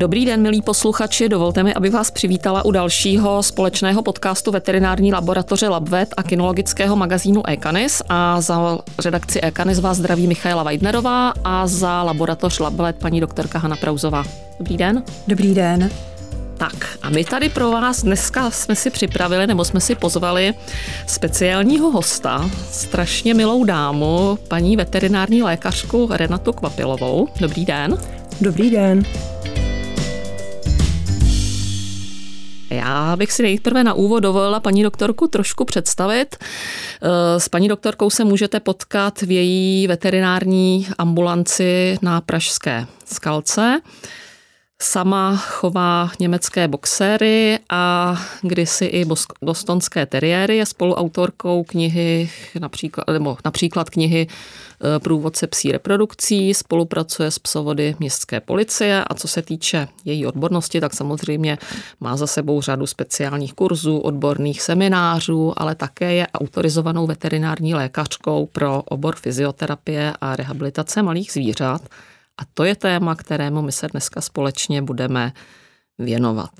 Dobrý den, milí posluchači. Dovolte mi, abych vás přivítala u dalšího společného podcastu veterinární laboratoře LabVet a kinologického magazínu Ekanis. A za redakci Ekanis vás zdraví Michaela Weidnerová a za laboratoř LabVet paní doktorka Hanna Prauzová. Dobrý den. Dobrý den. Tak a my tady pro vás dneska jsme si připravili, nebo jsme si pozvali speciálního hosta, strašně milou dámu, paní veterinární lékařku Renatu Kvapilovou. Dobrý den. Dobrý den. Já bych si nejprve na úvod dovolila paní doktorku trošku představit. S paní doktorkou se můžete potkat v její veterinární ambulanci na Pražské skalce. Sama chová německé boxery a kdysi i bostonské teriéry. Je spoluautorkou knihy, například, nebo například knihy Průvodce psí reprodukcí, spolupracuje s psovody městské policie a co se týče její odbornosti, tak samozřejmě má za sebou řadu speciálních kurzů, odborných seminářů, ale také je autorizovanou veterinární lékařkou pro obor fyzioterapie a rehabilitace malých zvířat – a to je téma, kterému my se dneska společně budeme věnovat.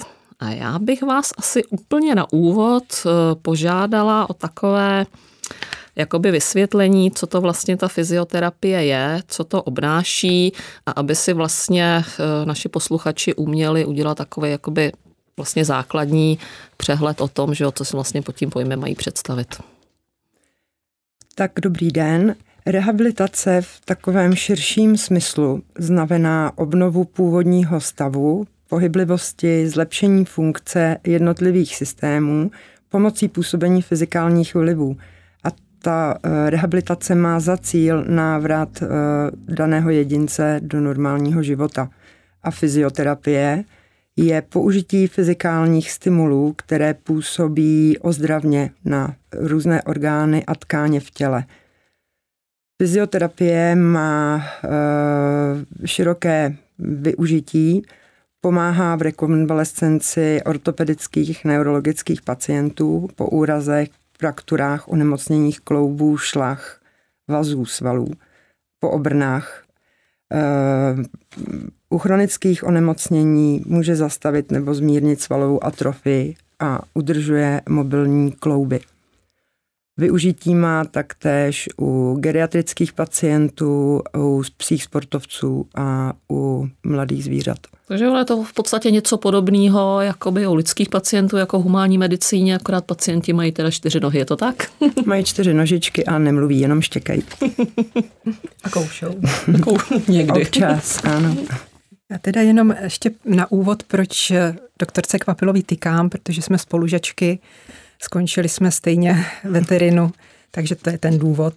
A já bych vás asi úplně na úvod eh, požádala o takové jakoby vysvětlení, co to vlastně ta fyzioterapie je, co to obnáší a aby si vlastně eh, naši posluchači uměli udělat takový jakoby vlastně základní přehled o tom, že co si vlastně pod tím pojmem mají představit. Tak dobrý den. Rehabilitace v takovém širším smyslu znamená obnovu původního stavu, pohyblivosti, zlepšení funkce jednotlivých systémů pomocí působení fyzikálních vlivů. Ta eh, rehabilitace má za cíl návrat eh, daného jedince do normálního života. A fyzioterapie je použití fyzikálních stimulů, které působí ozdravně na různé orgány a tkáně v těle – Fyzioterapie má e, široké využití, pomáhá v rekonvalescenci ortopedických neurologických pacientů po úrazech, frakturách, onemocněních kloubů, šlach, vazů, svalů, po obrnách. E, u chronických onemocnění může zastavit nebo zmírnit svalovou atrofii a udržuje mobilní klouby. Využití má taktéž u geriatrických pacientů, u psích sportovců a u mladých zvířat. Takže je to v podstatě něco podobného jako by u lidských pacientů, jako humánní medicíně, akorát pacienti mají teda čtyři nohy, je to tak? mají čtyři nožičky a nemluví, jenom štěkají. a koušou. Někdy. Občas, ano. Já teda jenom ještě na úvod, proč doktorce Kvapilový tykám, protože jsme spolužačky Skončili jsme stejně veterinu, takže to je ten důvod.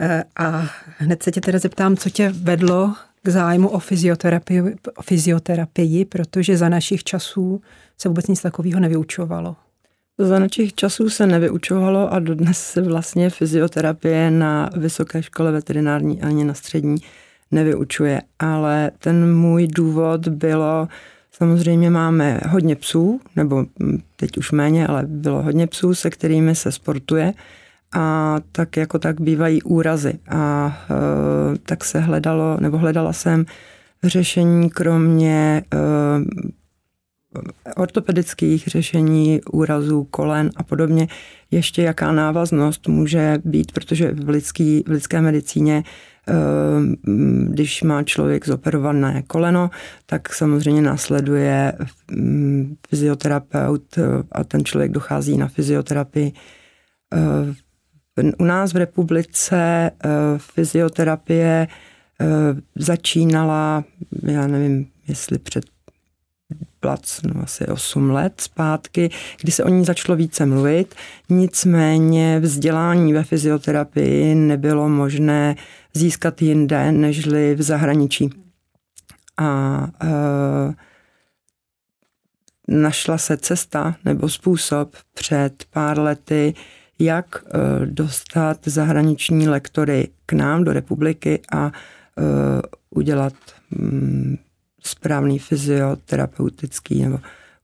E, a hned se tě teda zeptám, co tě vedlo k zájmu o fyzioterapii, o fyzioterapii, protože za našich časů se vůbec nic takového nevyučovalo. Za našich časů se nevyučovalo a dodnes se vlastně fyzioterapie na vysoké škole veterinární ani na střední nevyučuje. Ale ten můj důvod bylo Samozřejmě máme hodně psů, nebo teď už méně, ale bylo hodně psů, se kterými se sportuje a tak jako tak bývají úrazy. A e, tak se hledalo, nebo hledala jsem řešení kromě e, ortopedických řešení úrazů kolen a podobně, ještě jaká návaznost může být, protože v, lidský, v lidské medicíně když má člověk zoperované koleno, tak samozřejmě následuje mm, fyzioterapeut eh, a ten člověk dochází na fyzioterapii. Ehm, u nás v republice eh, fyzioterapie eh, začínala, já nevím, jestli před plac, no asi 8 let zpátky, kdy se o ní začalo více mluvit. Nicméně vzdělání ve fyzioterapii nebylo možné získat jinde, nežli v zahraničí. A e, našla se cesta nebo způsob před pár lety, jak e, dostat zahraniční lektory k nám do republiky a e, udělat mm, správný fyzioterapeutický nebo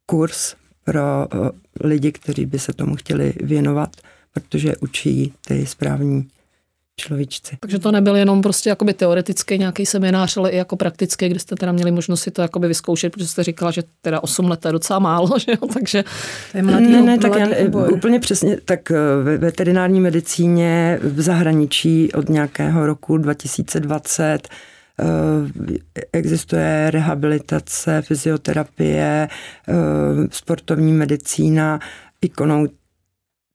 kurz pro e, lidi, kteří by se tomu chtěli věnovat, protože učí ty správní človíčci. Takže to nebyl jenom prostě jakoby teoretický nějaký seminář, ale i jako praktický, kde jste teda měli možnost si to jakoby vyzkoušet, protože jste říkala, že teda 8 let je docela málo, že jo, takže... To je mladý, ne, ne, tak já, obor. úplně přesně, tak eh, ve veterinární medicíně v zahraničí od nějakého roku 2020 eh, existuje rehabilitace, fyzioterapie, eh, sportovní medicína, ikonou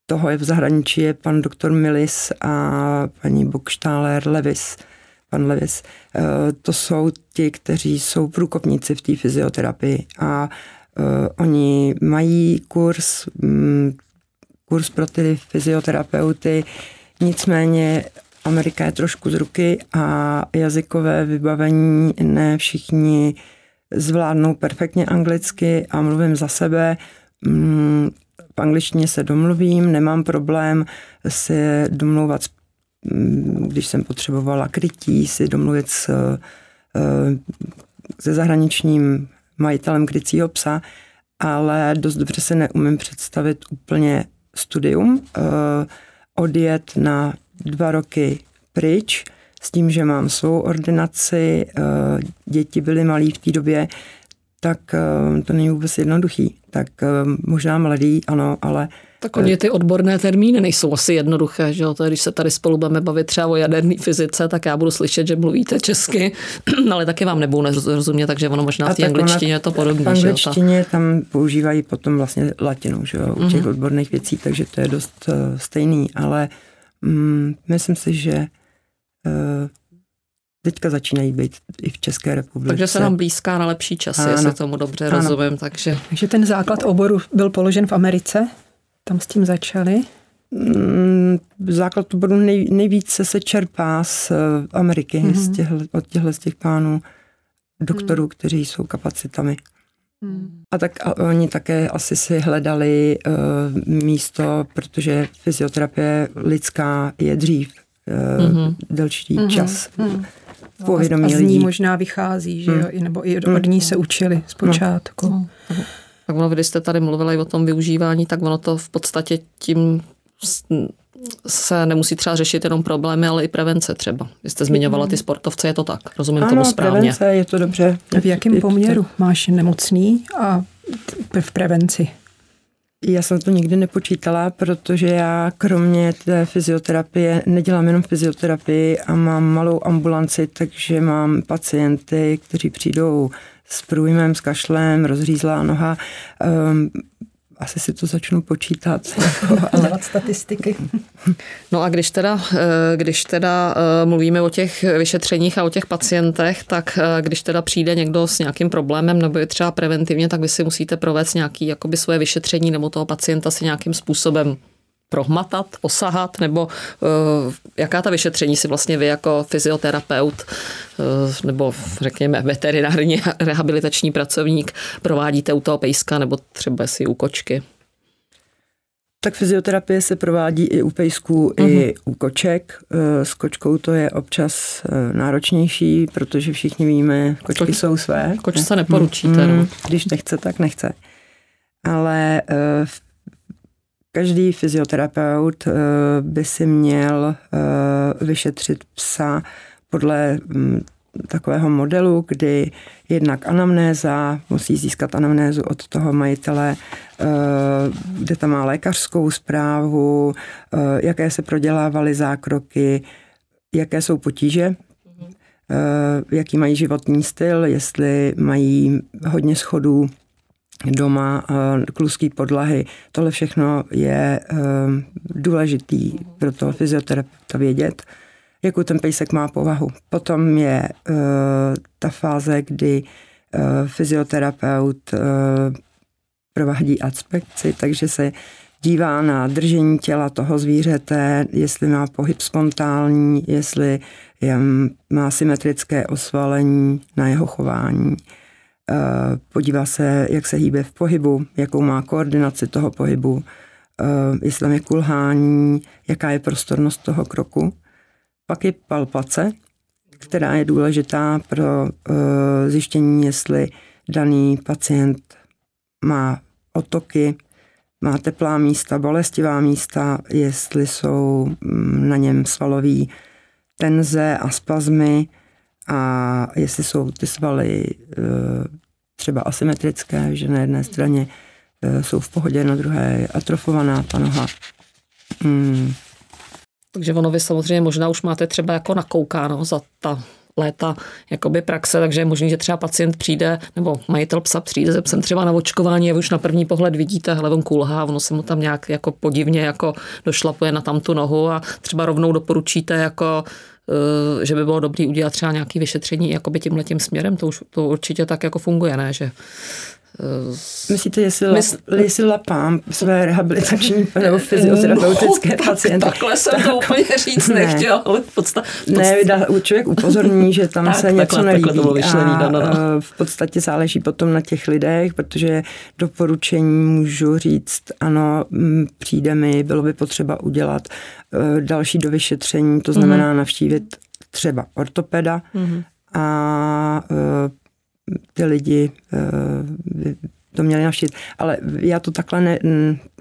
toho je v zahraničí je pan doktor Milis a paní Buchstaller Levis. Pan Levis. Eh, To jsou ti, kteří jsou průkopníci v té fyzioterapii a eh, oni mají kurz, mm, kurz pro ty fyzioterapeuty, nicméně Amerika je trošku z ruky a jazykové vybavení ne všichni zvládnou perfektně anglicky a mluvím za sebe. Mm, V angličtině se domluvím, nemám problém se domlouvat, mm, když jsem potřebovala krytí, si domluvit s, eh, se zahraničním majitelem krycího psa, ale dost dobře se neumím představit úplně studium, eh, odjet na dva roky pryč s tím, že mám svou ordinaci, eh, děti byly malí v té době, tak eh, to není vůbec jednoduchý. Tak eh, možná mladý, ano, ale Tak oni ty odborné termíny nejsou asi jednoduché, že jo? To je, když se tady spolu budeme bavit třeba o jaderné fyzice, tak já budu slyšet, že mluvíte česky, ale taky vám nebudu rozumět, takže ono možná A v té angličtině je to v podobné. že jo? Ta- angličtině tam používají potom vlastně latinu, že jo, u těch Mhm. odborných věcí, takže to je dost uh, stejný, ale mm, myslím si, že uh, teďka začínají být i v České republice. Takže se nám blízká na lepší časy, Ano. jestli tomu dobře Ano. rozumím. Takže Takže ten základ oboru byl položen v Americe, tam s tím začali. Mm, základ oboru nej, nejvíce se čerpá z eh, Ameriky, Mhm. mm-hmm. z těhle, od těchto z těch pánů doktorů, kteří jsou kapacitami. A tak a oni také asi si hledali uh, místo, protože fyzioterapie lidská je dřív, uh, Mhm. mm-hmm. delší Mhm. mm-hmm. čas. Mhm. Mm-hmm. A, Povědomí a z ní lidí. možná vychází, že Hmm. jo, i- nebo i od, od ní se učili zpočátku. No. Tak ono, když jste tady mluvili o tom využívání, tak ono to v podstatě tím se nemusí třeba řešit jenom problémy, ale i prevence třeba. Vy jste zmiňovala ty sportovce, je to tak? Rozumím tomu Ano, správně. prevence, je to dobře. V jakém Je to- poměru máš nemocný a v prevenci? Já jsem to nikdy nepočítala, protože já kromě té fyzioterapie nedělám jenom fyzioterapii a mám malou ambulanci, takže mám pacienty, kteří přijdou s průjmem, s kašlem, rozřízlá noha. Um, asi si to začnu počítat. Jako, ale Dělat statistiky. No a když teda, eh, když teda eh, mluvíme o těch vyšetřeních a o těch pacientech, tak eh, když teda přijde někdo s nějakým problémem nebo je třeba preventivně, tak vy si musíte provést nějaký jakoby svoje vyšetření nebo toho pacienta si nějakým způsobem prohmatat, osahat, nebo uh, jaká ta vyšetření si vlastně vy jako fyzioterapeut uh, nebo řekněme veterinární rehabilitační pracovník provádíte u toho pejska nebo třeba si u kočky? Tak fyzioterapie se provádí i u pejsků, Mhm. i u koček. Eh, S kočkou to je občas eh, náročnější, protože všichni víme, kočky Koč- jsou své. Kočce neporučíte, no. Když nechce, tak nechce. Ale eh, v- každý fyzioterapeut eh, by si měl eh, vyšetřit psa podle mm, takového modelu, kdy jednak anamnéza, musí získat anamnézu od toho majitele, eh, kde tam má lékařskou zprávu, eh, jaké se prodělávaly zákroky, jaké jsou potíže, eh, jaký mají životní styl, jestli mají hodně schodů doma, eh, kluský podlahy. Tohle všechno je eh, důležitý pro toho fyzioterapeuta vědět, jakou ten pejsek má povahu. Potom je eh, ta fáze, kdy fyzioterapeut provádí aspekci, takže se dívá na držení těla toho zvířete, jestli má pohyb spontánní, jestli je, má symetrické osvalení na jeho chování. Eh, Podívá se, jak se hýbe v pohybu, jakou má koordinaci toho pohybu, eh, jestli tam je kulhání, jaká je prostornost toho kroku. Pak je palpace, která je důležitá pro eh, zjištění, jestli daný pacient má otoky, má teplá místa, bolestivá místa, jestli jsou mm, na něm svalový tenze a spazmy a jestli jsou ty svaly třeba asymetrické, že na jedné straně jsou v pohodě, na druhé je atrofovaná ta noha. Hmm. Takže ono vy samozřejmě možná už máte třeba jako nakoukáno za ta léta jakoby praxe, takže je možný, že třeba pacient přijde, nebo majitel psa přijde se psem třeba na očkování a vy už na první pohled vidíte, hele, on kulhá, ono se mu tam nějak jako podivně jako došlapuje na tam tu nohu a třeba rovnou doporučíte jako eh, že by bylo dobré udělat třeba nějaké vyšetření jakoby tímhle tím směrem, to už to určitě tak jako funguje, ne? Že Myslíte, jestli, Mysl... jestli lapám své rehabilitační nebo fyzioterapeutické no, pacienty? Takhle jsem tak, to úplně říct ne. nechtěl, ale v podstatě... Ne, člověk upozorní, že tam tak, se něco takhle, nelíbí takhle to vyšlený, a no, no. no. v podstatě záleží potom na těch lidech, protože doporučení můžu říct, ano, přijde mi, bylo by potřeba udělat e, další dovyšetření, to znamená mm. navštívit třeba ortopeda mm. a ty lidi eh, to měli navštívit. Ale já to takhle ne,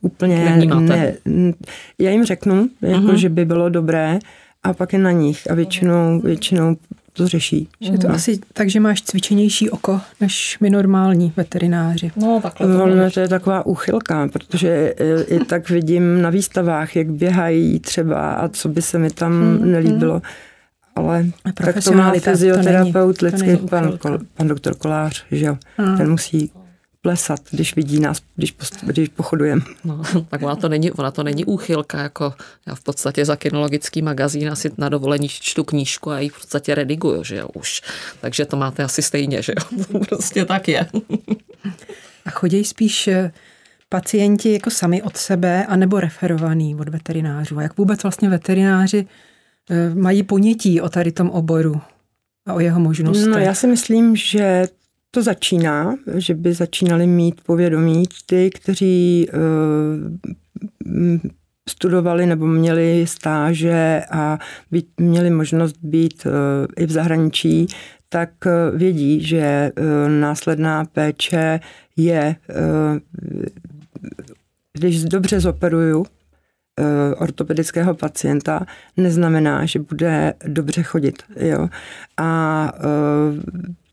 úplně ne, já jim řeknu, jako, uh-huh. že by bylo dobré a pak je na nich a většinou, většinou to řeší. Je to uh-huh. asi tak, že máš cvičenější oko než my normální veterináři. No, takhle to, no, to je taková úchylka, protože i tak vidím na výstavách, jak běhají třeba a co by se mi tam hmm, nelíbilo. Hmm ale tak to má fyzioterapeut to lidský, pan, pan doktor Kolář, že jo, hmm. ten musí plesat, když vidí nás, když, post, když pochodujeme. No, tak ona to, není, ona to není úchylka, jako já v podstatě za kinologický magazín asi na dovolení čtu knížku a ji v podstatě rediguju, že jo, už. Takže to máte asi stejně, že jo, to prostě tak je. A chodí spíš eh, pacienti jako sami od sebe, anebo referovaný od veterinářů? A jak vůbec vlastně veterináři mají ponětí o tady tom oboru a o jeho možnostech? No já si myslím, že to začíná, že by začínali mít povědomí ty, kteří uh, studovali nebo měli stáže a být, měli možnost být uh, i v zahraničí, tak uh, vědí, že následná péče je, když dobře zoperuju, Eh, ortopedického pacienta neznamená, že bude dobře chodit. Jo? A eh,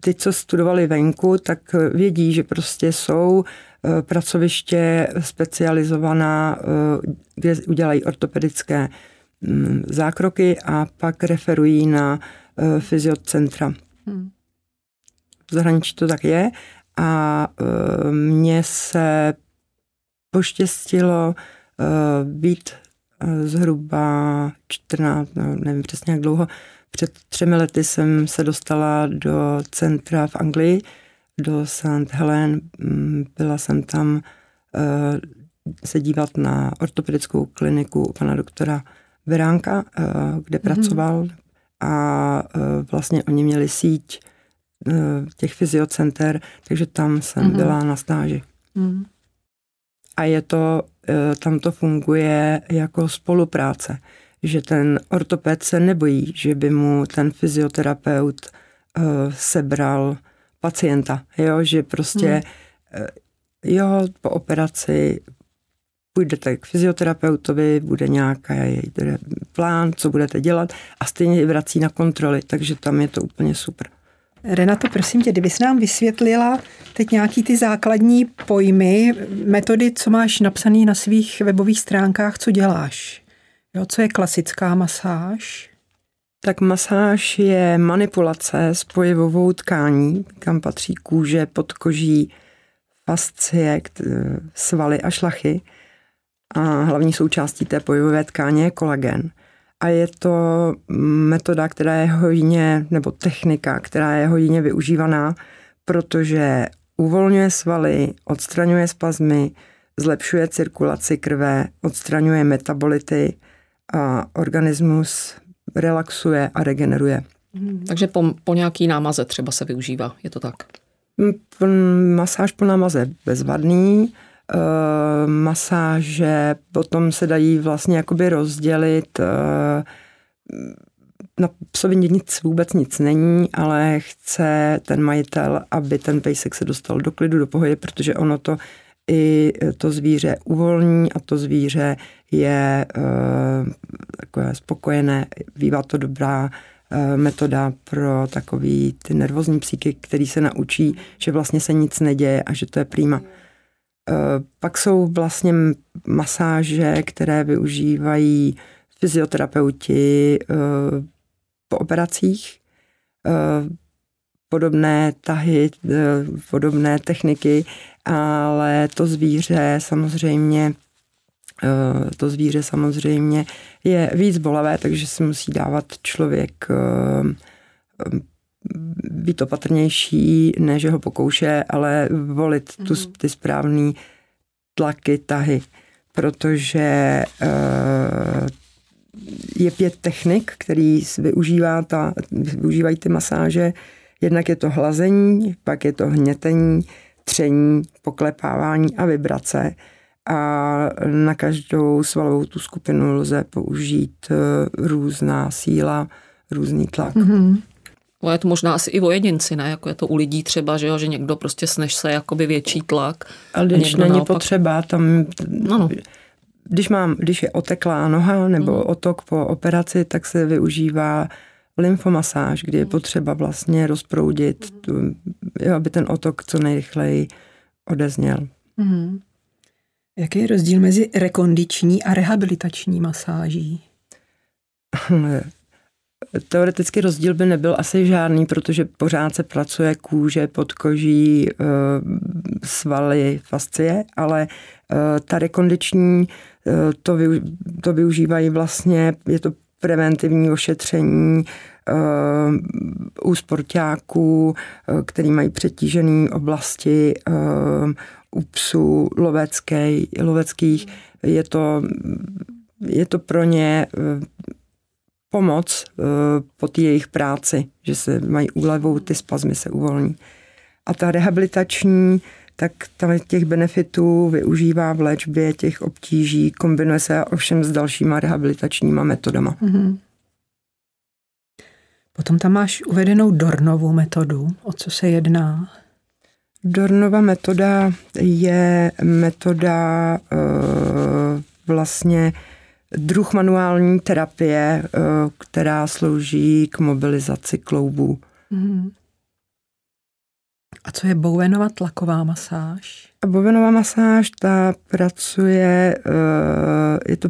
ty, co studovali venku, tak vědí, že prostě jsou eh, pracoviště specializovaná, kde udělají ortopedické mm, zákroky a pak referují na fyziocentra. Hmm. V zahraničí to tak je a mně se poštěstilo Eh, být eh, zhruba 14, no, nevím přesně jak dlouho, před třemi lety jsem se dostala do centra v Anglii, do St. Helen. Mm, byla jsem tam eh, se dívat na ortopedickou kliniku u pana doktora Veránka, kde mm-hmm. pracoval a vlastně oni měli síť těch fyziocenter, takže tam jsem mm-hmm. byla na stáži. Mm a je to, tam to funguje jako spolupráce, že ten ortoped se nebojí, že by mu ten fyzioterapeut e, sebral pacienta, jo, že prostě hmm. jo, po operaci půjdete k fyzioterapeutovi, bude nějaký plán, co budete dělat a stejně vrací na kontroly, takže tam je to úplně super. Renato, prosím tě, kdybys nám vysvětlila teď nějaký ty základní pojmy, metody, co máš napsaný na svých webových stránkách, co děláš. Jo, co je klasická masáž? Tak masáž je manipulace s pojivovou tkání, kam patří kůže, podkoží, fascie, svaly a šlachy. A hlavní součástí té pojivové tkáně je kolagen a je to metoda, která je hodně, nebo technika, která je hodně využívaná, protože uvolňuje svaly, odstraňuje spazmy, zlepšuje cirkulaci krve, odstraňuje metabolity a organismus relaxuje a regeneruje. Takže po, po nějaký námaze třeba se využívá, je to tak? Masáž po námaze bezvadný, masáže, potom se dají vlastně jakoby rozdělit eh, na psovi nic, vůbec nic není, ale chce ten majitel, aby ten pejsek se dostal do klidu, do pohody, protože ono to i to zvíře uvolní a to zvíře je takové spokojené, bývá to dobrá metoda pro takový ty nervózní psíky, který se naučí, že vlastně se nic neděje a že to je prýma. Pak jsou vlastně masáže, které využívají fyzioterapeuti po operacích, podobné tahy, podobné techniky, ale to zvíře samozřejmě to zvíře samozřejmě je víc bolavé, takže si musí dávat člověk být opatrnější, ne že ho pokouše, ale volit tu, mhm. ty správné tlaky, tahy, protože uh, je pět technik, který využívá ta, využívají ty masáže. Jednak je to hlazení, pak je to hnětení, tření, poklepávání a vibrace. A na každou svalovou tu skupinu lze použít eh, různá síla, různý tlak. Mm-hmm. No je to možná asi i o jedinci, ne? Jako je to u lidí třeba, že, jo? že někdo prostě sneš se jakoby větší tlak. Ale když není naopak... potřeba, tam... No, no. Když, mám, když je oteklá noha nebo mm. otok po operaci, tak se využívá lymfomasáž, kdy je mhm. potřeba vlastně rozproudit, mm. tu, jo, aby ten otok co nejrychleji odezněl. Mm. Jaký je rozdíl mezi rekondiční a rehabilitační masáží? Teoreticky rozdíl by nebyl asi žádný, protože pořád se pracuje kůže, podkoží, eh, svaly, fascie, ale eh, ta rekondiční eh, to, to využívají vlastně, je to preventivní ošetření u sportáků, který mají přetížené oblasti, u psů lovecké, loveckých. Je to, je to pro ně pomoc eh, po té jejich práci, že se mají úlevou, ty spazmy se uvolní. A ta rehabilitační, tak tam těch benefitů využívá v léčbě těch obtíží, kombinuje se ovšem s dalšíma rehabilitačníma metodama. Mm-hmm. Potom tam máš uvedenou Dornovou metodu. O co se jedná? Dornova metoda je metoda e, vlastně druh manuální terapie, eh, která slouží k mobilizaci kloubů. Mm. A co je Bowenova tlaková masáž? A Bowenova masáž, ta pracuje, eh, je to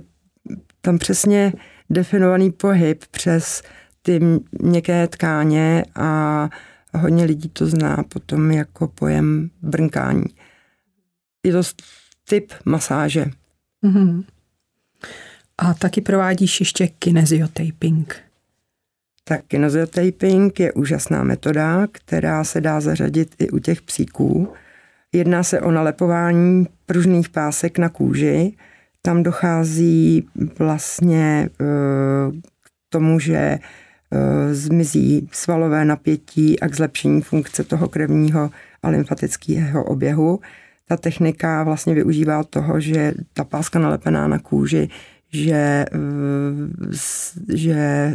tam přesně definovaný pohyb přes ty měkké tkáně a hodně lidí to zná potom jako pojem brnkání. Je to typ masáže. Mm-hmm. A taky provádíš ještě kinesiotaping. Tak kinesiotaping je úžasná metoda, která se dá zařadit i u těch psíků. Jedná se o nalepování pružných pásek na kůži. Tam dochází vlastně eh, k tomu, že eh, zmizí svalové napětí a k zlepšení funkce toho krevního a lymfatického oběhu. Ta technika vlastně využívá toho, že ta páska nalepená na kůži že, že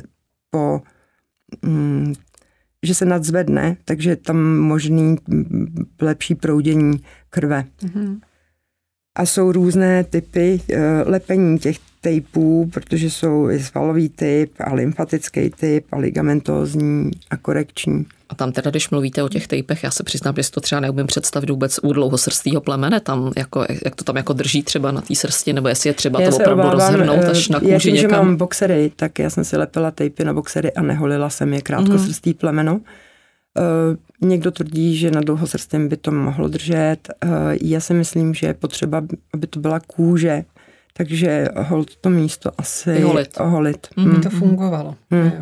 po mm, že se nadzvedne, takže tam možný lepší proudění krve. Mm-hmm. A jsou různé typy eh, lepení těch typů, protože jsou i svalový typ a lymfatický typ a ligamentózní a korekční. A tam teda, když mluvíte o těch tejpech, já se přiznám, že si to třeba neumím představit vůbec u dlouhosrstého plemene, tam jako, jak to tam jako drží třeba na té srsti, nebo jestli je třeba já to opravdu obávám, rozhrnout až na kůži já tím, někam. že mám boxery, tak já jsem si lepila tejpy na boxery a neholila jsem je krátkosrstý mm-hmm. plemeno. Uh, někdo tvrdí, že na dlouhosrstém by to mohlo držet. Uh, já si myslím, že je potřeba, aby to byla kůže, takže hold to místo asi Vyholit. oholit. Mm. Mm. To fungovalo. Mm.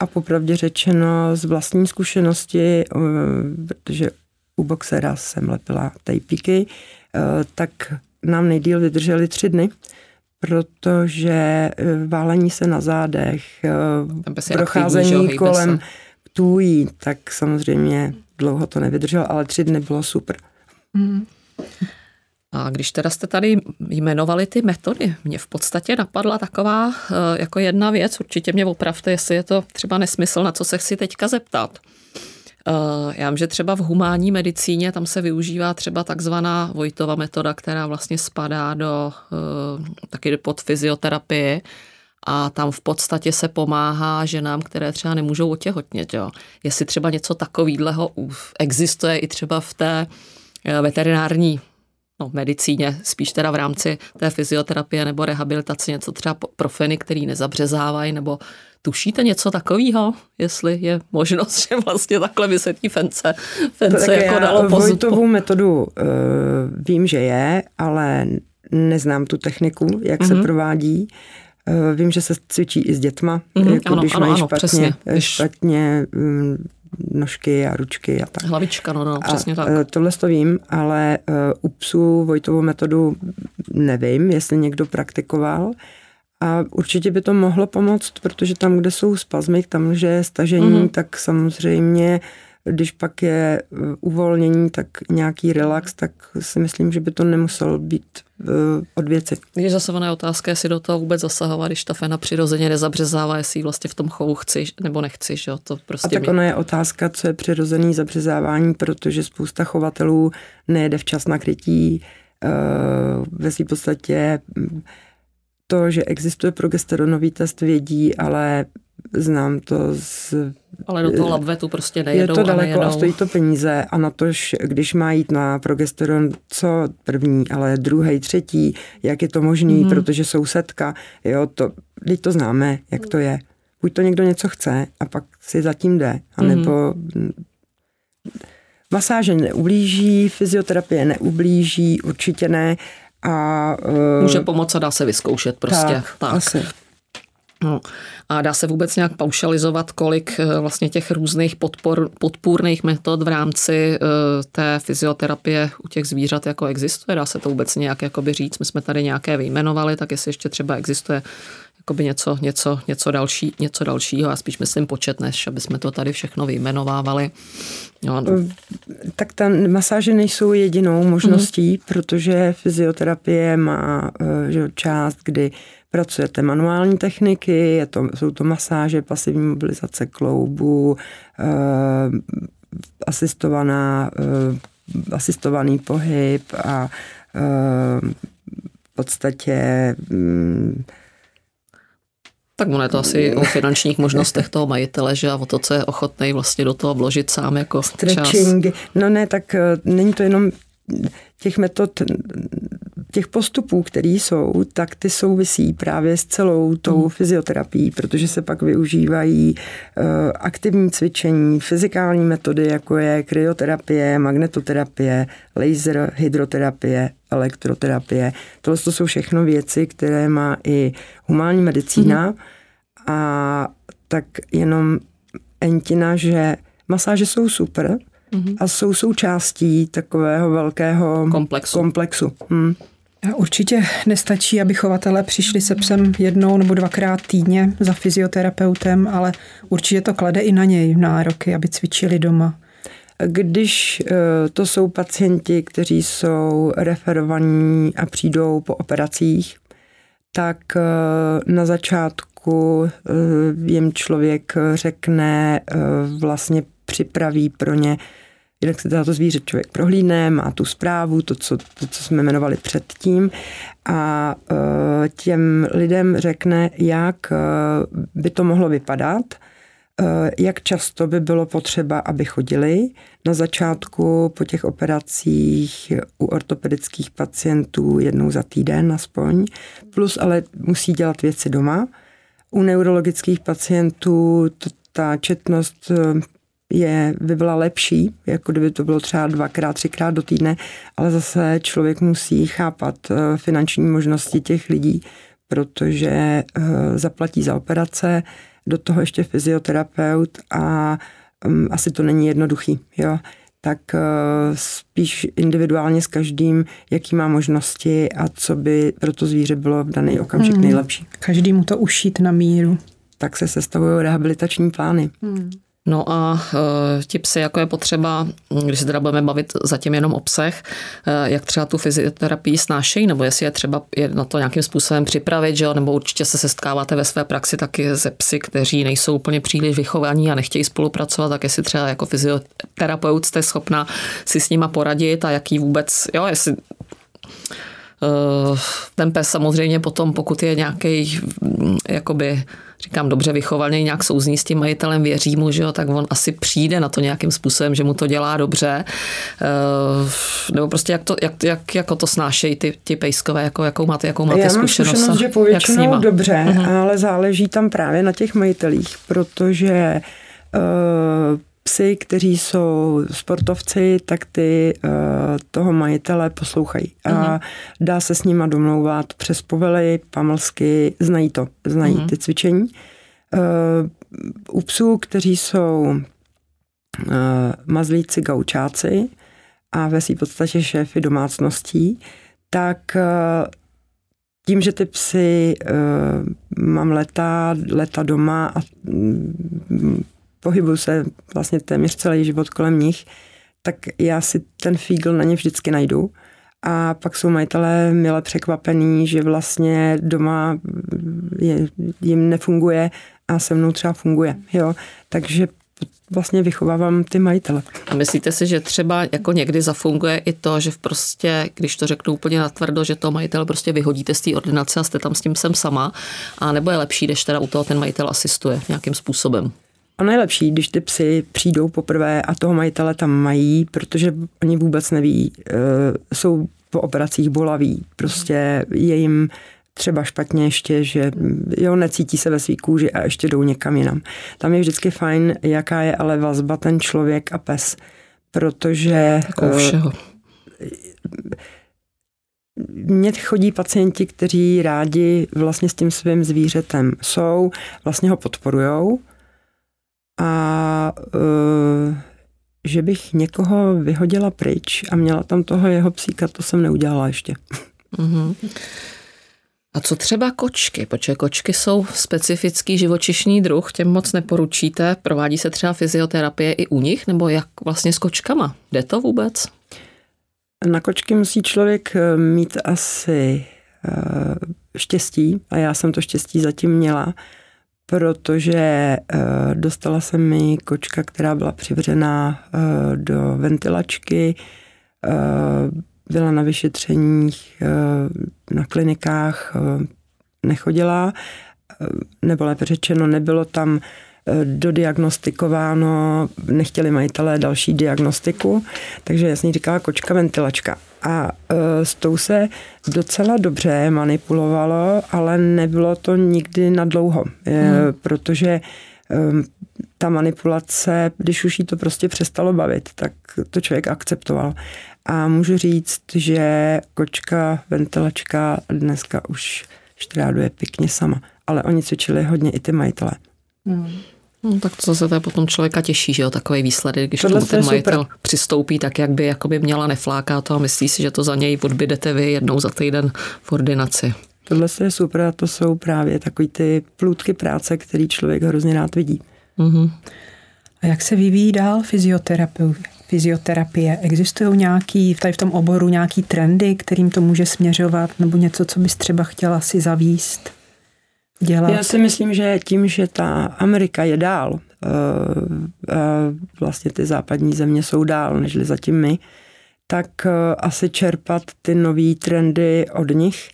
A popravdě řečeno z vlastní zkušenosti, eh, protože u boxera jsem lepila tejpíky, eh, tak nám nejdíl vydrželi tři dny, protože eh, válení se na zádech, procházení kolem tůjí, tak samozřejmě dlouho to nevydrželo, ale tři dny bylo super. Mm. A když teda jste tady jmenovali ty metody, mě v podstatě napadla taková eh, jako jedna věc, určitě mě opravte, jestli je to třeba nesmysl, na co se chci teďka zeptat. Eh, já vím, že třeba v humánní medicíně tam se využívá třeba takzvaná Vojtova metoda, která vlastně spadá do, eh, taky pod fyzioterapii a tam v podstatě se pomáhá ženám, které třeba nemůžou otěhotnět. Jo. Jestli třeba něco takového existuje i třeba v té veterinární no, medicíně, spíš teda v rámci té fyzioterapie nebo rehabilitace, něco třeba profeny, který nezabřezávají, nebo tušíte něco takového, jestli je možnost, že vlastně takhle vysvětlí fence, fence tak jako dalo Vojtovou metodu uh, vím, že je, ale neznám tu techniku, jak mm-hmm. se mhm. provádí. Uh, vím, že se cvičí i s dětma, mm-hmm, jako ano, když ano, mají ano, špatně, přesně. špatně um, nožky a ručky a tak. Hlavička, no, no, přesně a, tak. Eh, tohle to vím, ale uh, u psů Vojtovou metodu nevím, jestli někdo praktikoval. A určitě by to mohlo pomoct, protože tam, kde jsou spazmy, tam, že je stažení, mm-hmm. tak samozřejmě když pak je eh, uvolnění, tak nějaký relax, tak si myslím, že by to nemuselo být od věci. Je zasovaná otázka, jestli do toho vůbec zasahovat, když ta fena přirozeně nezabřezává, jestli vlastně v tom chovu chci nebo nechci. Že? To prostě a tak mě... ono je otázka, co je přirozený zabřezávání, protože spousta chovatelů nejede včas na krytí, eh, ve své podstatě hm, to, že existuje progesteronový test, vědí, ale znám to z... Ale do toho labvetu prostě nejedou Je to daleko a, a stojí to peníze a na to, když má jít na progesteron, co první, ale druhý, třetí, jak je to možný, mm. protože sousedka, jo, to, teď to známe, jak to je. Buď to někdo něco chce a pak si zatím jde, anebo mm. masáže neublíží, fyzioterapie neublíží, určitě ne. A, uh, Může pomoct a dá se vyzkoušet prostě. Tak, tak. Asi. No. A dá se vůbec nějak paušalizovat, kolik eh, vlastně těch různých podpor, podpůrných metod v rámci uh, té fyzioterapie u těch zvířat jako existuje? Dá se to vůbec nějak jakoby říct? My jsme tady nějaké vyjmenovali, tak jestli ještě třeba existuje jakoby něco, něco, něco, další, něco dalšího, a spíš myslím počet, než aby jsme to tady všechno vyjmenovávali. No, no. Tak ta masáže nejsou jedinou možností, mm-hmm. protože fyzioterapie má eh, že, část, kdy pracujete manuální techniky, je to, jsou to masáže, pasivní mobilizace kloubu, eh, asistovaná, eh, asistovaný pohyb a eh, v podstatě mm, tak ono je to asi o finančních možnostech toho majitele, že a o to, co je ochotný vlastně do toho vložit sám jako Stretching. čas. No ne, tak eh, není to jenom těch metod, těch postupů, které jsou, tak ty souvisí právě s celou tou mm. fyzioterapií, protože se pak využívají uh, aktivní cvičení, fyzikální metody, jako je kryoterapie, magnetoterapie, laser, hydroterapie, elektroterapie. Tohle to jsou všechno věci, které má i humánní medicína mm. a tak jenom entina, že masáže jsou super, mm-hmm. a jsou součástí takového velkého komplexu. komplexu. Hmm. A určitě nestačí, aby chovatelé přišli se psem jednou nebo dvakrát týdně za fyzioterapeutem, ale určitě to klade i na něj nároky, aby cvičili doma. Když eh, to jsou pacienti, kteří jsou referovaní a přijdou po operacích, tak eh, na začátku eh, jim člověk řekne, vlastně připraví pro ně Jinak se to zvíře člověk prohlídne, má tu zprávu, to, co, to, co jsme jmenovali předtím a e, těm lidem řekne, jak e, by to mohlo vypadat, e, jak často by bylo potřeba, aby chodili. Na začátku po těch operacích u ortopedických pacientů jednou za týden aspoň, plus ale musí dělat věci doma. U neurologických pacientů ta četnost je, by byla lepší, jako kdyby to bylo třeba dvakrát, třikrát do týdne, ale zase člověk musí chápat eh, finanční možnosti těch lidí, protože eh, zaplatí za operace, do toho ještě fyzioterapeut a mm, asi to není jednoduchý, jo tak eh, spíš individuálně s každým, jaký má možnosti a co by pro to zvíře bylo v daný okamžik hmm. nejlepší. Každý mu to ušít na míru. Tak se sestavují rehabilitační plány. Hmm. No a e, ti psy, jako je potřeba, když se teda budeme bavit zatím jenom o psech, e, jak třeba tu fyzioterapii snášejí, nebo jestli je třeba je na to nějakým způsobem připravit, že nebo určitě se setkáváte ve své praxi taky ze psy, kteří nejsou úplně příliš vychovaní a nechtějí spolupracovat, tak jestli třeba jako fyzioterapeut jste schopna si s nima poradit a jaký vůbec, jo, jestli ten pes samozřejmě potom, pokud je nějaký, jakoby, říkám dobře vychovaný, nějak souzní s tím majitelem, věří mu, že jo, tak on asi přijde na to nějakým způsobem, že mu to dělá dobře. Nebo prostě jak to, jak, jak jako to snášejí ty, ty pejskové, jako, jakou máte, jakou máte Já mám zkušenost? zkušenost, že povětšinou dobře, uh-huh. ale záleží tam právě na těch majitelích, protože uh, psy, kteří jsou sportovci, tak ty uh, toho majitele poslouchají. A uh-huh. dá se s nima domlouvat přes povely, pamlsky, znají to, znají uh-huh. ty cvičení. Uh, u psů, kteří jsou uh, mazlíci, gaučáci a ve své podstatě šéfy domácností, tak uh, tím, že ty psy uh, mám leta, leta doma a mm, pohybuju se vlastně téměř celý život kolem nich, tak já si ten fígl na ně vždycky najdu. A pak jsou majitelé milé překvapený, že vlastně doma je, jim nefunguje a se mnou třeba funguje. Jo? Takže vlastně vychovávám ty majitele. A myslíte si, že třeba jako někdy zafunguje i to, že v prostě, když to řeknu úplně natvrdo, že to majitel prostě vyhodíte z té ordinace a jste tam s tím sem sama, a nebo je lepší, když teda u toho ten majitel asistuje nějakým způsobem? A nejlepší, když ty psy přijdou poprvé a toho majitele tam mají, protože oni vůbec neví, uh, jsou po operacích bolaví, prostě je jim třeba špatně ještě, že jo, necítí se ve svý kůži a ještě jdou někam jinam. Tam je vždycky fajn, jaká je ale vazba ten člověk a pes, protože... Jako všeho. Mně chodí pacienti, kteří rádi vlastně s tím svým zvířetem jsou, vlastně ho podporujou, a uh, že bych někoho vyhodila pryč a měla tam toho jeho psíka, to jsem neudělala ještě. Mm-hmm. A co třeba kočky? Protože kočky jsou specifický živočišný druh, těm moc neporučíte. Provádí se třeba fyzioterapie i u nich, nebo jak vlastně s kočkama? Jde to vůbec? Na kočky musí člověk eh, mít asi uh, štěstí a já jsem to štěstí zatím měla, protože uh, dostala se mi kočka, která byla přivřená uh, do ventilačky, uh, byla na vyšetřeních na klinikách, nechodila, nebo lépe řečeno, nebylo tam dodiagnostikováno, nechtěli majitelé další diagnostiku, takže jasně říkala kočka ventilačka. A e, s tou se docela dobře manipulovalo, ale nebylo to nikdy na dlouho, e, hmm. protože e, ta manipulace, když už jí to prostě přestalo bavit, tak to člověk akceptoval. A můžu říct, že kočka, ventilačka dneska už štráduje pěkně sama. Ale oni cvičili hodně i ty majitele. Hmm. No, tak to zase to potom člověka těší, že jo, takový výsledek, když tomu ten majitel super. přistoupí tak, jak by jakoby měla nefláká to a myslí si, že to za něj odbydete vy jednou za týden v ordinaci. Tohle je super a to jsou právě takový ty plůtky práce, který člověk hrozně rád vidí. Mm-hmm. A jak se vyvíjí dál fyzioterapie? fyzioterapie? Existují nějaký, tady v tom oboru nějaký trendy, kterým to může směřovat, nebo něco, co bys třeba chtěla si zavíst? Dělat? Já si myslím, že tím, že ta Amerika je dál, eh, vlastně ty západní země jsou dál, nežli zatím my, tak eh, asi čerpat ty nové trendy od nich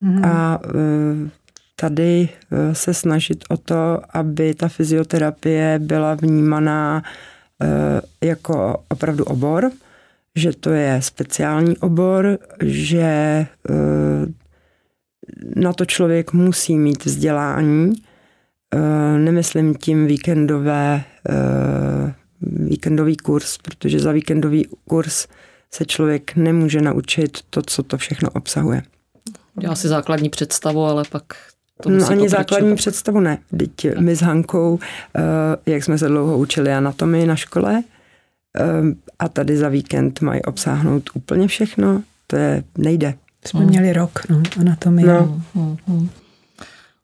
mm. a eh, tady se snažit o to, aby ta fyzioterapie byla vnímaná jako opravdu obor, že to je speciální obor, že na to člověk musí mít vzdělání. Eh, nemyslím tím víkendové, eh, víkendový kurz, protože za víkendový kurz se člověk nemůže naučit to, co to všechno obsahuje. Dělá si základní představu, ale pak to no, ani základní představu ne. Teď my s Hankou, eh, jak jsme se dlouho učili anatomii na škole, a tady za víkend mají obsáhnout úplně všechno, to je nejde. Jsme hmm. měli rok, no, anatomie. No. Hmm.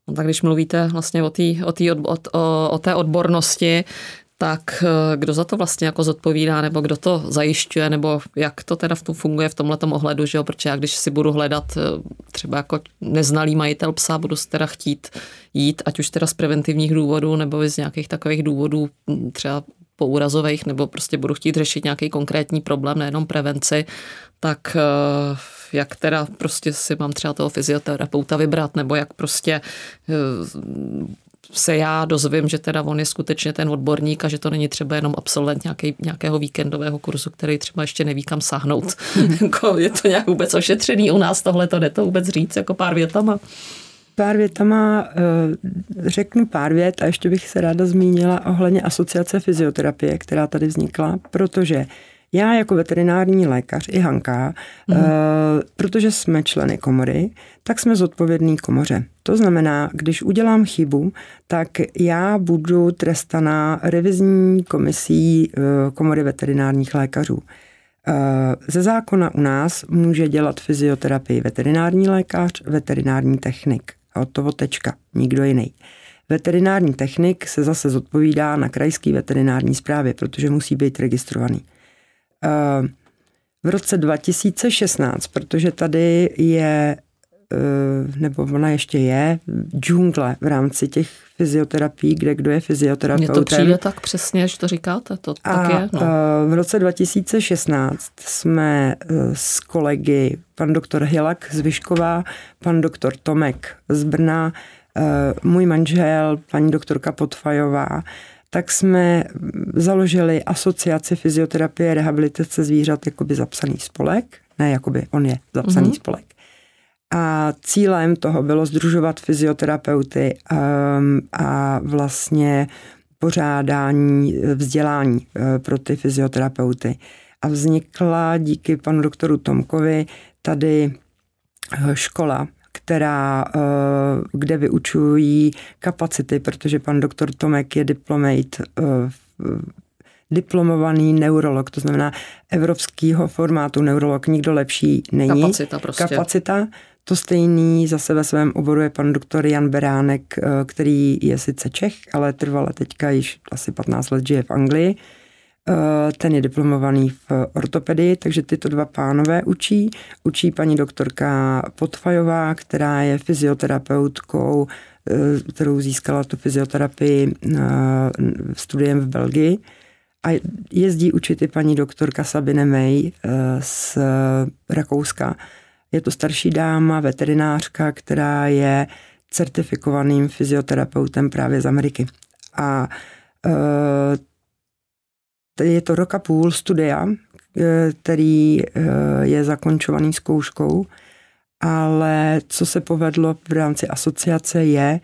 No, tak když mluvíte vlastně o, tý, o, tý, o, o, o té odbornosti, tak eh, kdo za to vlastně jako zodpovídá, nebo kdo to zajišťuje, nebo jak to teda v tom funguje v tomhle ohledu, že jo? protože já když si budu hledat eh, třeba jako neznalý majitel psa, budu si teda chtít jít, ať už teda z preventivních důvodů, nebo z nějakých takových důvodů hm, třeba poúrazových, nebo prostě budu chtít řešit nějaký konkrétní problém, nejenom prevenci, tak eh, jak teda prostě si mám třeba toho fyzioterapeuta vybrat, nebo jak prostě se já dozvím, že teda on je skutečně ten odborník a že to není třeba jenom absolvent nějaký, nějakého víkendového kurzu, který třeba ještě neví kam sáhnout. Jako je to nějak vůbec ošetřený u nás, tohle to jde to vůbec říct jako pár větama. Pár větama eh, řeknu pár vět a ještě bych se ráda zmínila ohledně asociace fyzioterapie, která tady vznikla, protože já jako veterinární lékař i Hanka, mm. uh, protože jsme členy komory, tak jsme zodpovědní komoře. To znamená, když udělám chybu, tak já budu trestaná revizní komisí uh, komory veterinárních lékařů. Uh, ze zákona u nás může dělat fyzioterapii veterinární lékař, veterinární technik. A od toho tečka, nikdo jiný. Veterinární technik se zase zodpovídá na krajský veterinární správě, protože musí být registrovaný v roce 2016, protože tady je, eh, nebo ona ještě je, džungle v rámci těch fyzioterapií, kde kdo je fyzioterapeutem. Mně to přijde tak přesně, že to říkáte, to a tak je. No. Eh, v roce 2016 jsme eh, s kolegy, pan doktor Hilak z Vyšková, pan doktor Tomek z Brna, můj manžel, paní doktorka Potfajová, tak jsme založili asociaci fyzioterapie a rehabilitace zvířat jakoby zapsaný spolek, ne jakoby on je zapsaný mm-hmm. spolek. A cílem toho bylo združovat fyzioterapeuty um, a vlastně pořádání vzdělání uh, pro ty fyzioterapeuty. A vznikla díky panu doktoru Tomkovi tady uh, škola která, eh, kde vyučují kapacity, protože pan doktor Tomek je diplomate eh, diplomovaný neurolog, to znamená evropského formátu neurolog, nikdo lepší není. Kapacita prostě. Kapacita. To stejný zase ve svém oboru je pan doktor Jan Beránek, eh, který je sice Čech, ale trvale teďka již asi 15 let žije v Anglii ten je diplomovaný v ortopedii, takže tyto dva pánové učí. Učí paní doktorka Potfajová, která je fyzioterapeutkou, eh, kterou získala tu fyzioterapii eh, studiem v Belgii. A jezdí učit i paní doktorka Sabine May z Rakouska. Je to starší dáma, veterinářka, která je certifikovaným fyzioterapeutem právě z Ameriky. A je to rok a půl studia, eh, který eh, je zakončovaný zkouškou, ale co se povedlo v rámci asociace je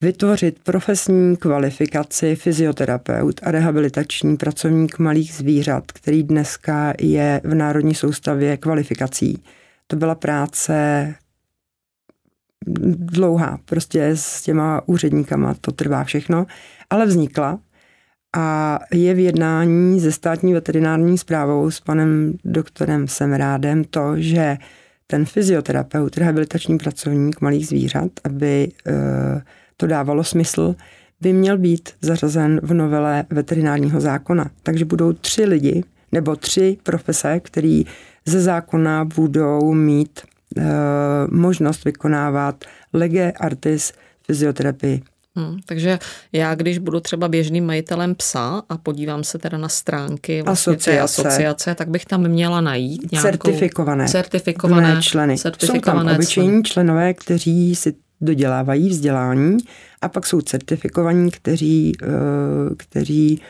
vytvořit profesní kvalifikaci fyzioterapeut a rehabilitační pracovník malých zvířat, který dneska je v Národní soustavě kvalifikací. To byla práce dlouhá, prostě s těma úředníkama to trvá všechno, ale vznikla a je v jednání se státní veterinární zprávou s panem doktorem Semrádem to, že ten fyzioterapeut, rehabilitační pracovník malých zvířat, aby e, to dávalo smysl, by měl být zařazen v novele veterinárního zákona. Takže budou tři lidi nebo tři profese, který ze zákona budou mít e, možnost vykonávat lege artis fyzioterapii. Hmm, takže já, když budu třeba běžným majitelem psa a podívám se teda na stránky vlastně asociace. té asociace, tak bych tam měla najít nějakou... Certifikované. Certifikované členy. Certifikované jsou tam obyčejní členy. členové, kteří si dodělávají vzdělání a pak jsou certifikovaní, kteří, eh, kteří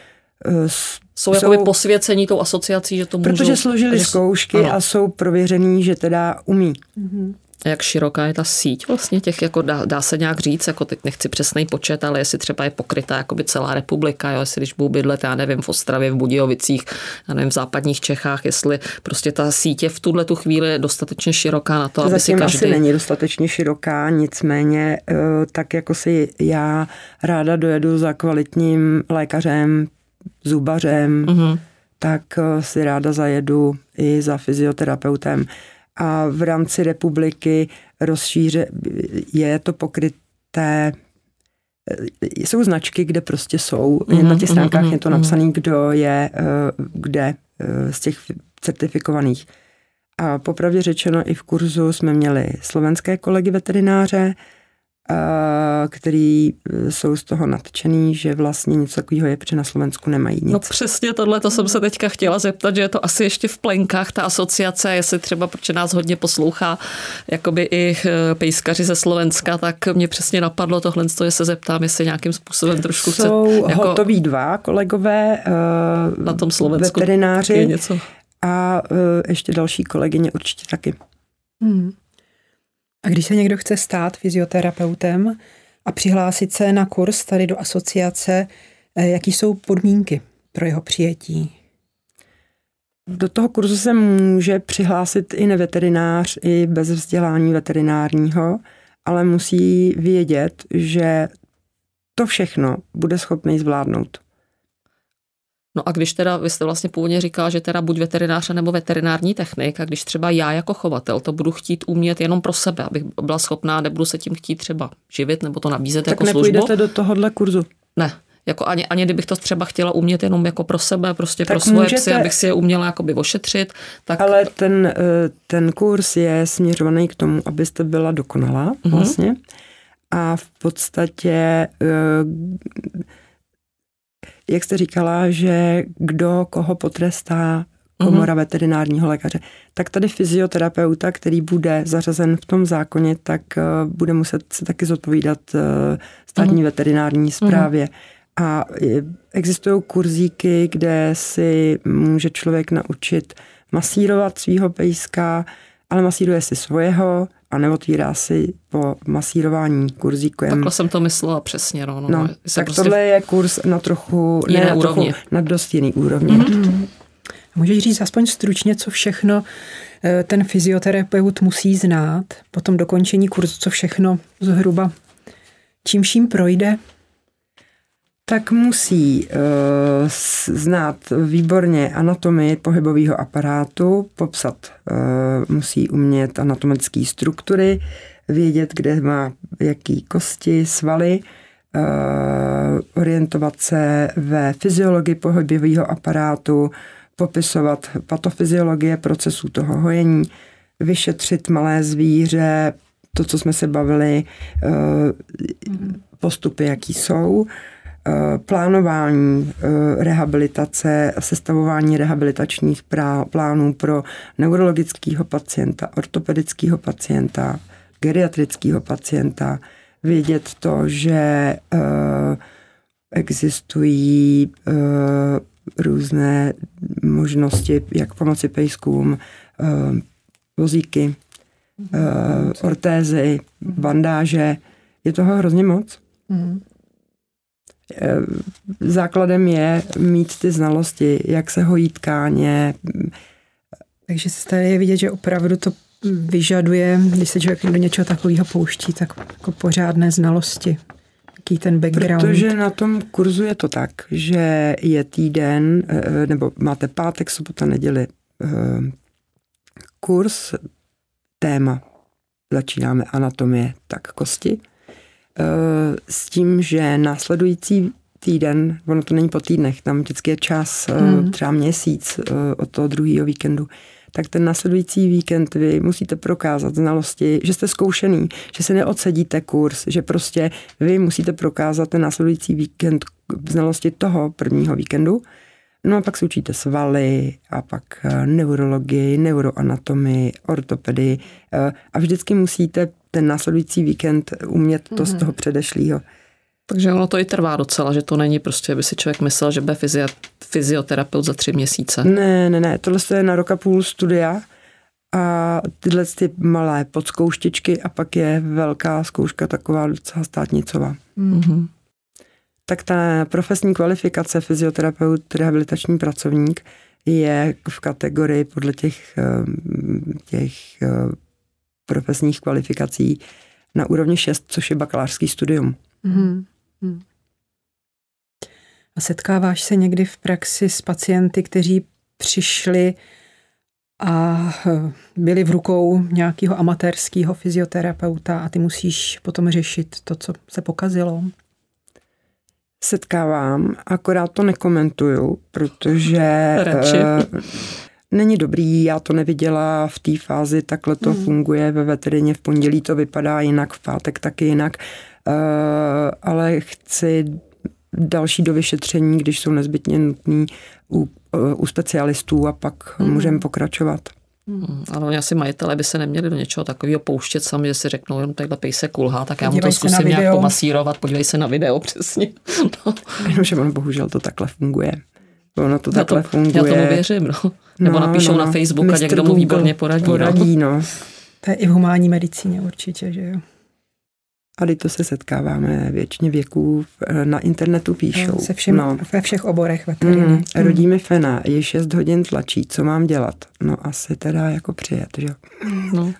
eh, jsou, jsou jakoby posvěcení tou asociací, že to můžou... Protože složili zkoušky ano. a jsou prověřený, že teda umí. Mm-hmm jak široká je ta síť vlastně těch, jako dá, dá se nějak říct, jako teď nechci přesný počet, ale jestli třeba je pokrytá jakoby celá republika, jo, jestli když budu bydlet, já nevím, v Ostravě, v Budějovicích, já nevím, v západních Čechách, jestli prostě ta sítě v tuhle tu chvíli je dostatečně široká na to, aby Zatím si každý... asi není dostatečně široká, nicméně eh, tak jako si já ráda dojedu za kvalitním lékařem, zubařem, mm-hmm. tak eh, si ráda zajedu i za fyzioterapeutem a v rámci republiky rozšíře, je to pokryté jsou značky, kde prostě jsou, mm-hmm, na těch stránkách mm-hmm, je to mhm. napsané, kdo je kde z těch certifikovaných. A popravdě řečeno i v kurzu jsme měli slovenské kolegy veterináře, který e, jsou z toho nadšený, že vlastně něco takového je, protože na Slovensku nemají nic. No přesně tohle, to jsem se teďka chtěla zeptat, že je to asi ještě v plenkách ta asociace, jestli třeba, protože nás hodně poslouchá jakoby i e, pejskaři ze Slovenska, tak mě přesně napadlo tohle, že se zeptám, jestli nějakým způsobem trošku chce... Jsou jako hotoví dva kolegové uh, na tom Slovensku veterináři je něco. a uh, ještě další kolegyně určitě taky. Hmm. A když se někdo chce stát fyzioterapeutem a přihlásit se na kurz tady do asociace, eh, jaký jsou podmínky pro jeho přijetí? Do toho kurzu se může přihlásit i neveterinář, i bez vzdělání veterinárního, ale musí vědět, že to všechno bude schopný zvládnout. No a když teda, vy jste vlastně původně říkal, že teda buď veterinář nebo veterinární technik, a když třeba já jako chovatel to budu chtít umět jenom pro sebe, abych byla schopná, nebudu se tím chtít třeba živit nebo to nabízet tak jako službu. Tak nepůjdete do tohohle kurzu. Ne, jako ani, ani kdybych to třeba chtěla umět jenom jako pro sebe, prostě tak pro svoje můžete, psy, abych si je uměla jakoby ošetřit. Tak... Ale ten, eh, ten kurz je směřovaný k tomu, abyste byla dokonalá mm-hmm. vlastně. A v podstatě eh, jak jste říkala, že kdo koho potrestá komora mm-hmm. veterinárního lékaře, tak tady fyzioterapeuta, který bude zařazen v tom zákoně, tak uh, bude muset se taky zodpovídat uh, státní mm-hmm. veterinární správě. Mm-hmm. A existují kurzíky, kde si může člověk naučit masírovat svého pejska, ale masíruje si svojeho, a neotvírá si po masírování kurzíkem. Takhle jsem to myslela přesně. No, no, no tak prostě tohle je kurz na trochu, jiné ne, na úrovni. Trochu, na dost jiný úrovni. Mm-hmm. Můžeš říct aspoň stručně, co všechno eh, ten fyzioterapeut musí znát po tom dokončení kurzu, co všechno zhruba, čím vším projde? Tak musí uh, znát výborně anatomii pohybového aparátu, popsat, uh, musí umět anatomické struktury, vědět, kde má jaký kosti, svaly, uh, orientovat se ve fyziologii pohybového aparátu, popisovat patofyziologie procesů toho hojení, vyšetřit malé zvíře, to, co jsme se bavili, postupy, jaký jsou, plánování eh, rehabilitace, sestavování rehabilitačních plánů pro neurologického pacienta, ortopedického pacienta, geriatrického pacienta, vědět to, že eh, existují různé možnosti, jak pomoci pejskům, vozíky, ortézy, bandáže. Je toho hrozně moc. Mm. Eh, základem je mít ty znalosti, jak se hojí tkáně. Takže se tady je vidět, že opravdu to vyžaduje, když se člověk do něčeho takového pouští, tak jako pořádné znalosti. Jaký ten background. Protože na tom kurzu je to tak, že je týden, eh, nebo máte pátek, sobota, neděli eh, kurz, téma, začínáme anatomie, tak kosti. Eh, s tím, že následující týden, ono to není po týdnech, tam vždycky je čas, hmm. třeba měsíc eh, od toho druhého víkendu, tak ten následující víkend vy musíte prokázat znalosti, že jste zkoušený, že se neodsedíte kurz, že prostě vy musíte prokázat ten následující víkend znalosti toho prvního víkendu. No a pak se učíte svaly a pak neurologii, neuroanatomii, ortopedii a vždycky musíte ten následující víkend umět to mm-hmm. z mhm. toho předešlého. Takže ono to i trvá docela, že to není prostě, aby si člověk myslel, že bude fyzioterapeut za tři měsíce. Ne, ne, ne, tohle je na rok a půl studia a tyhle ty malé podzkouštičky a pak je velká zkouška taková docela státnicová. Mm-hmm. Tak ta profesní kvalifikace fyzioterapeut, rehabilitační pracovník je v kategorii podle těch, eh, těch eh, profesních kvalifikací na úrovni 6, což je bakalářský studium. Mm-hmm. A setkáváš se někdy v praxi s pacienty, kteří přišli a eh, byli v rukou nějakého amatérského fyzioterapeuta a ty musíš potom řešit to, co se pokazilo? setkávám, akorát to nekomentuju, protože uh, není dobrý, já to neviděla v té fázi, takhle to hmm. funguje ve veterině, v pondělí to vypadá jinak, v pátek taky jinak, uh, ale chci další do vyšetření, když jsou nezbytně nutný u, u specialistů a pak hmm. můžeme pokračovat. Hmm, ale oni asi majitelé by se neměli do něčeho takového pouštět sami, že si řeknou, jenom takhle se kulhá, tak já mu to zkusím nějak pomasírovat, podívej se na video přesně. No. Jenomže ono bohužel to takhle funguje. Ono to takhle já to, funguje. Já tomu věřím, no. Nebo no, napíšou no, na Facebook a někdo mu výborně poradí. No. Poradí, no. no. To je i v humánní medicíně určitě, že jo. A to se setkáváme většině věků, na internetu píšou. Se všem, no. Ve všech oborech veteriny. Mm, mm. Rodí mi fena, je 6 hodin tlačí, co mám dělat? No asi teda jako přijet, že No.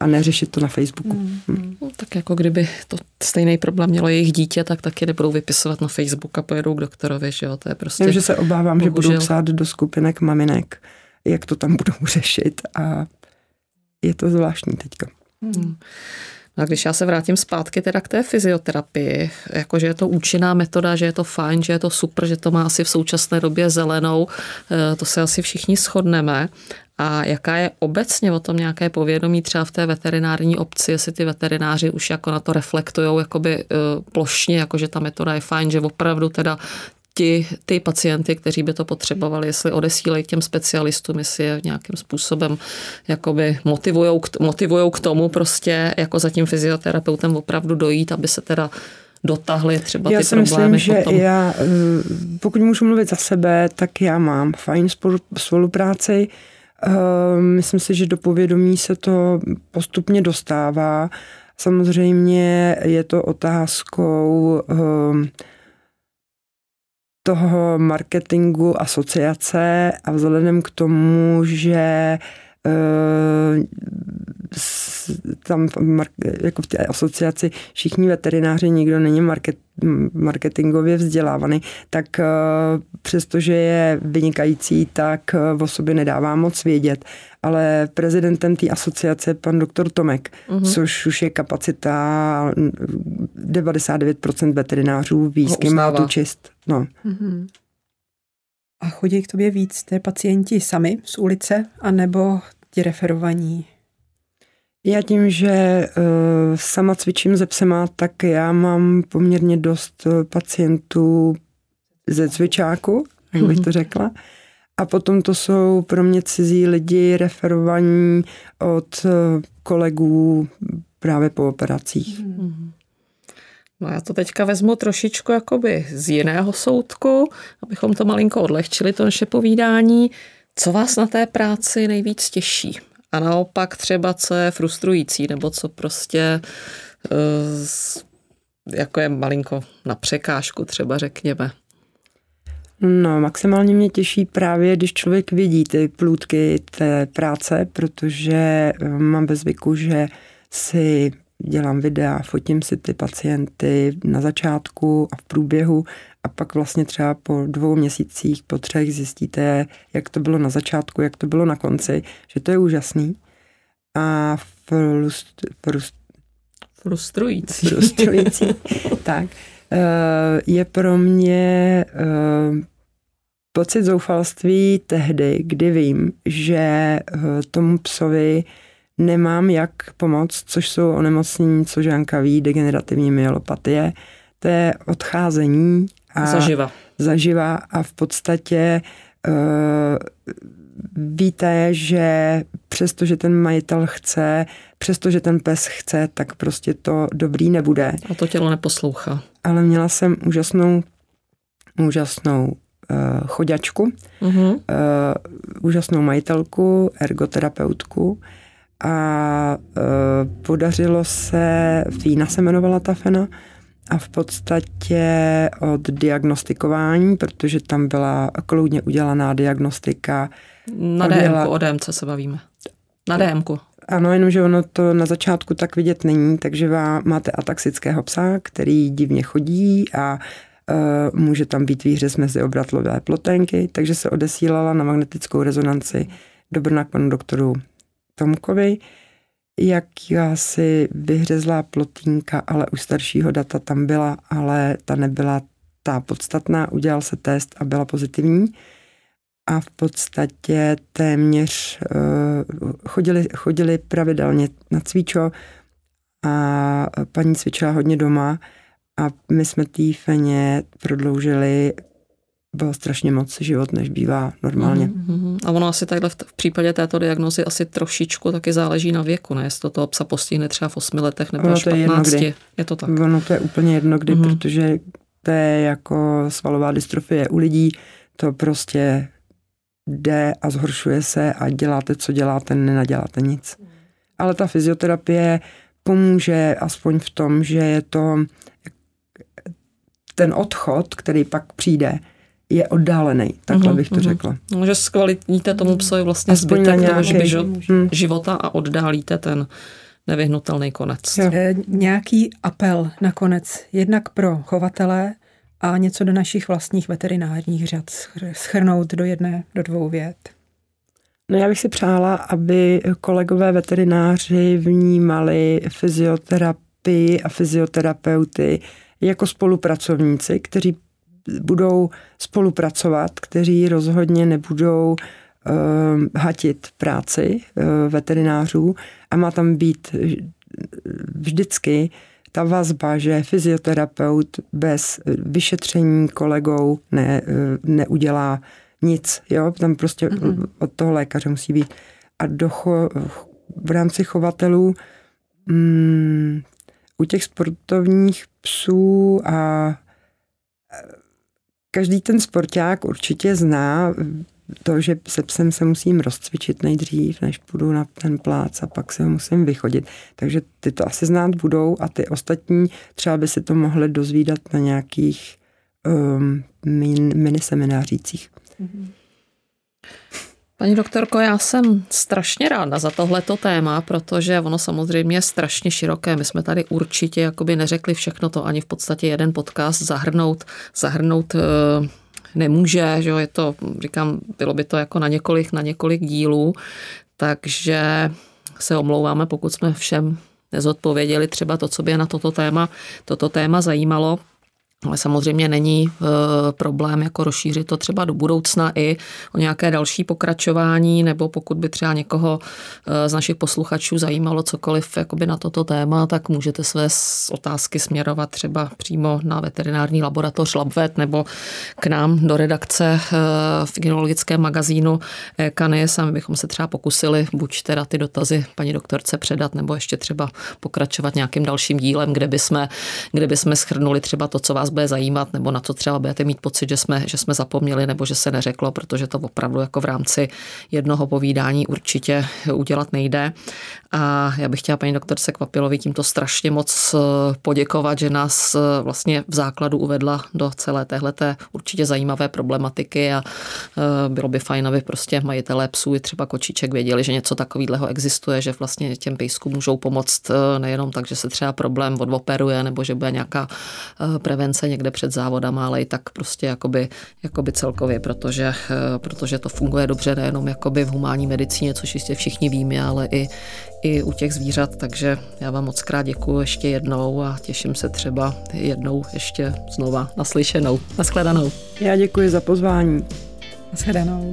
A neřešit to na Facebooku. Mm. Mm. No, tak jako kdyby to stejný problém mělo jejich dítě, tak taky nebudou vypisovat na Facebook a pojedou k doktorovi, že jo, to je prostě... Já, že se obávám, bohužel. že budou psát do skupinek maminek, jak to tam budou řešit a je to zvláštní teďka. Mm. No a když já se vrátím zpátky teda k té fyzioterapii, jakože je to účinná metoda, že je to fajn, že je to super, že to má asi v současné době zelenou, eh, to se asi všichni shodneme. A jaká je obecně o tom nějaké povědomí třeba v té veterinární obci, jestli ty veterináři už jako na to reflektují jakoby eh, plošně, jako že ta metoda je fajn, že opravdu teda ti, ty pacienty, kteří by to potřebovali, jestli odesílají k těm specialistům, jestli je nějakým způsobem jakoby motivujou, motivujou k tomu prostě jako za tím fyzioterapeutem opravdu dojít, aby se teda dotahli třeba já ty si problémy myslím, že potom. já, eh, pokud můžu mluvit za sebe, tak já mám fajn spolupráci. Eh, myslím si, že do povědomí se to postupně dostává. Samozřejmě je to otázkou eh, toho marketingu asociace a vzhledem k tomu, že eh, tam jako v té asociaci všichni veterináři, nikdo není market, marketingově vzdělávaný, tak eh, přestože je vynikající, tak eh, o sobě nedává moc vědět. Ale prezidentem té asociace je pan doktor Tomek, uh-huh. což už je kapacita 99% veterinářů výzky má tu čist. No. Uh-huh. A chodí k tobě víc ty pacienti sami z ulice, anebo ti referovaní? Já tím, že uh, sama cvičím ze psema, tak já mám poměrně dost eh, pacientů ze cvičáku, jak bych to řekla. A potom to jsou pro mě cizí lidi referovaní od uh, kolegů právě po operacích. No já to teďka vezmu trošičku jakoby z jiného soudku, abychom to malinko odlehčili, to naše povídání. Co vás na té práci nejvíc těší? A naopak třeba, co je frustrující, nebo co prostě eh, jako je malinko na překážku třeba řekněme. No, maximálně mě těší právě, když člověk vidí ty plůdky té práce, protože eh, mám ve zvyku, že si dělám videa, fotím si ty pacienty na začátku a v průběhu a pak vlastně třeba po dvou měsících, po třech zjistíte, jak to bylo na začátku, jak to bylo na konci, že to je úžasný. A frust, frust, frustrující. Frustrující, tak. Eh, je pro mě eh, pocit zoufalství tehdy, kdy vím, že eh, tomu psovi nemám jak pomoct, což jsou onemocnění, co Žánka ví, degenerativní myelopatie. To je odcházení. A zaživa. Zaživa a v podstatě uh, víte, že přestože ten majitel chce, přestože ten pes chce, tak prostě to dobrý nebude. A to tělo neposlouchá. Ale měla jsem úžasnou, úžasnou uh, choďačku, uh-huh. uh, úžasnou majitelku, ergoterapeutku, a e, podařilo se, Fína se jmenovala ta fena, a v podstatě od diagnostikování, protože tam byla kloudně udělaná diagnostika. Na DMku, byla... o DMC se bavíme. Na DMku. Ano, jenomže ono to na začátku tak vidět není, takže vám máte ataxického psa, který divně chodí a uh, může tam být výřez mezi obratlové plotenky, takže se odesílala na magnetickou rezonanci do Brna k panu doktoru Tomkovi, jak si vyhřezlá plotínka, ale u staršího data tam byla, ale ta nebyla ta podstatná, udělal se test a byla pozitivní. A v podstatě téměř uh, chodili, chodili pravidelně na cvičo a paní cvičila hodně doma a my jsme té feně prodloužili bylo strašně moc život, než bývá normálně. Mm-hmm. A ono asi takhle v, v případě této diagnozy asi trošičku taky záleží na věku, ne? Jestli to toho psa postihne třeba v 8 letech nebo ono až 15. Je, je to tak? Ono to je úplně jedno kdy, mm-hmm. protože to je jako svalová dystrofie u lidí, to prostě jde a zhoršuje se a děláte, co děláte, nenaděláte nic. Ale ta fyzioterapie pomůže aspoň v tom, že je to ten odchod, který pak přijde, je oddálený, takhle mm-hmm, bych to mm-hmm. řekla. No, že zkvalitníte tomu psovi vlastně Aspoň zbytek nějaký, toho život, mm. života a oddálíte ten nevyhnutelný konec. Jo. E, nějaký apel nakonec, jednak pro chovatele a něco do našich vlastních veterinárních řad schrnout do jedné, do dvou vět. No já bych si přála, aby kolegové veterináři vnímali fyzioterapii a fyzioterapeuty jako spolupracovníci, kteří budou spolupracovat, kteří rozhodně nebudou uh, hatit práci uh, veterinářů a má tam být vždycky ta vazba, že fyzioterapeut bez vyšetření kolegou ne, neudělá nic. Jo? Tam prostě mm-hmm. od toho lékaře musí být. A do cho, v rámci chovatelů mm, u těch sportovních psů a každý ten sporták určitě zná to, že se psem se musím rozcvičit nejdřív, než půjdu na ten plác a pak se ho musím vychodit. Takže ty to asi znát budou a ty ostatní třeba by si to mohli dozvídat na nějakých um, min, miniseminářících. Mm-hmm. Paní doktorko, já jsem strašně ráda za tohleto téma, protože ono samozřejmě je strašně široké. My jsme tady určitě jakoby neřekli všechno to ani v podstatě jeden podcast zahrnout, zahrnout eh, nemůže, že je to, říkám, bylo by to jako na několik, na několik dílů, takže se omlouváme, pokud jsme všem nezodpověděli třeba to, co by na toto téma, toto téma zajímalo. Ale samozřejmě není e, problém jako rozšířit to třeba do budoucna i o nějaké další pokračování, nebo pokud by třeba někoho e, z našich posluchačů zajímalo cokoliv jakoby na toto téma, tak můžete své otázky směrovat třeba přímo na veterinární laboratoř LabVet nebo k nám do redakce e, v gynologickém magazínu Kanis a my bychom se třeba pokusili buď teda ty dotazy paní doktorce předat, nebo ještě třeba pokračovat nějakým dalším dílem, kde bychom, kde bychom schrnuli třeba to, co vás bude zajímat, nebo na co třeba budete mít pocit, že jsme, že jsme zapomněli, nebo že se neřeklo, protože to opravdu jako v rámci jednoho povídání určitě udělat nejde. A já bych chtěla paní doktorce Kvapilovi tímto strašně moc eh, poděkovat, že nás eh, vlastně v základu uvedla do celé téhleté určitě zajímavé problematiky a eh, bylo by fajn, aby prostě majitelé psů i třeba kočiček věděli, že něco takového existuje, že vlastně těm pejskům můžou pomoct nejenom tak, že se třeba problém odoperuje nebo že bude nějaká prevence někde před závodama, ale i tak prostě jakoby, jakoby celkově, protože, protože to funguje dobře nejenom jakoby v humánní medicíně, což jistě všichni víme, ale i, i u těch zvířat, takže já vám moc krát děkuji ještě jednou a těším se třeba jednou ještě znova naslyšenou. Naschledanou. Já děkuji za pozvání. Naschledanou.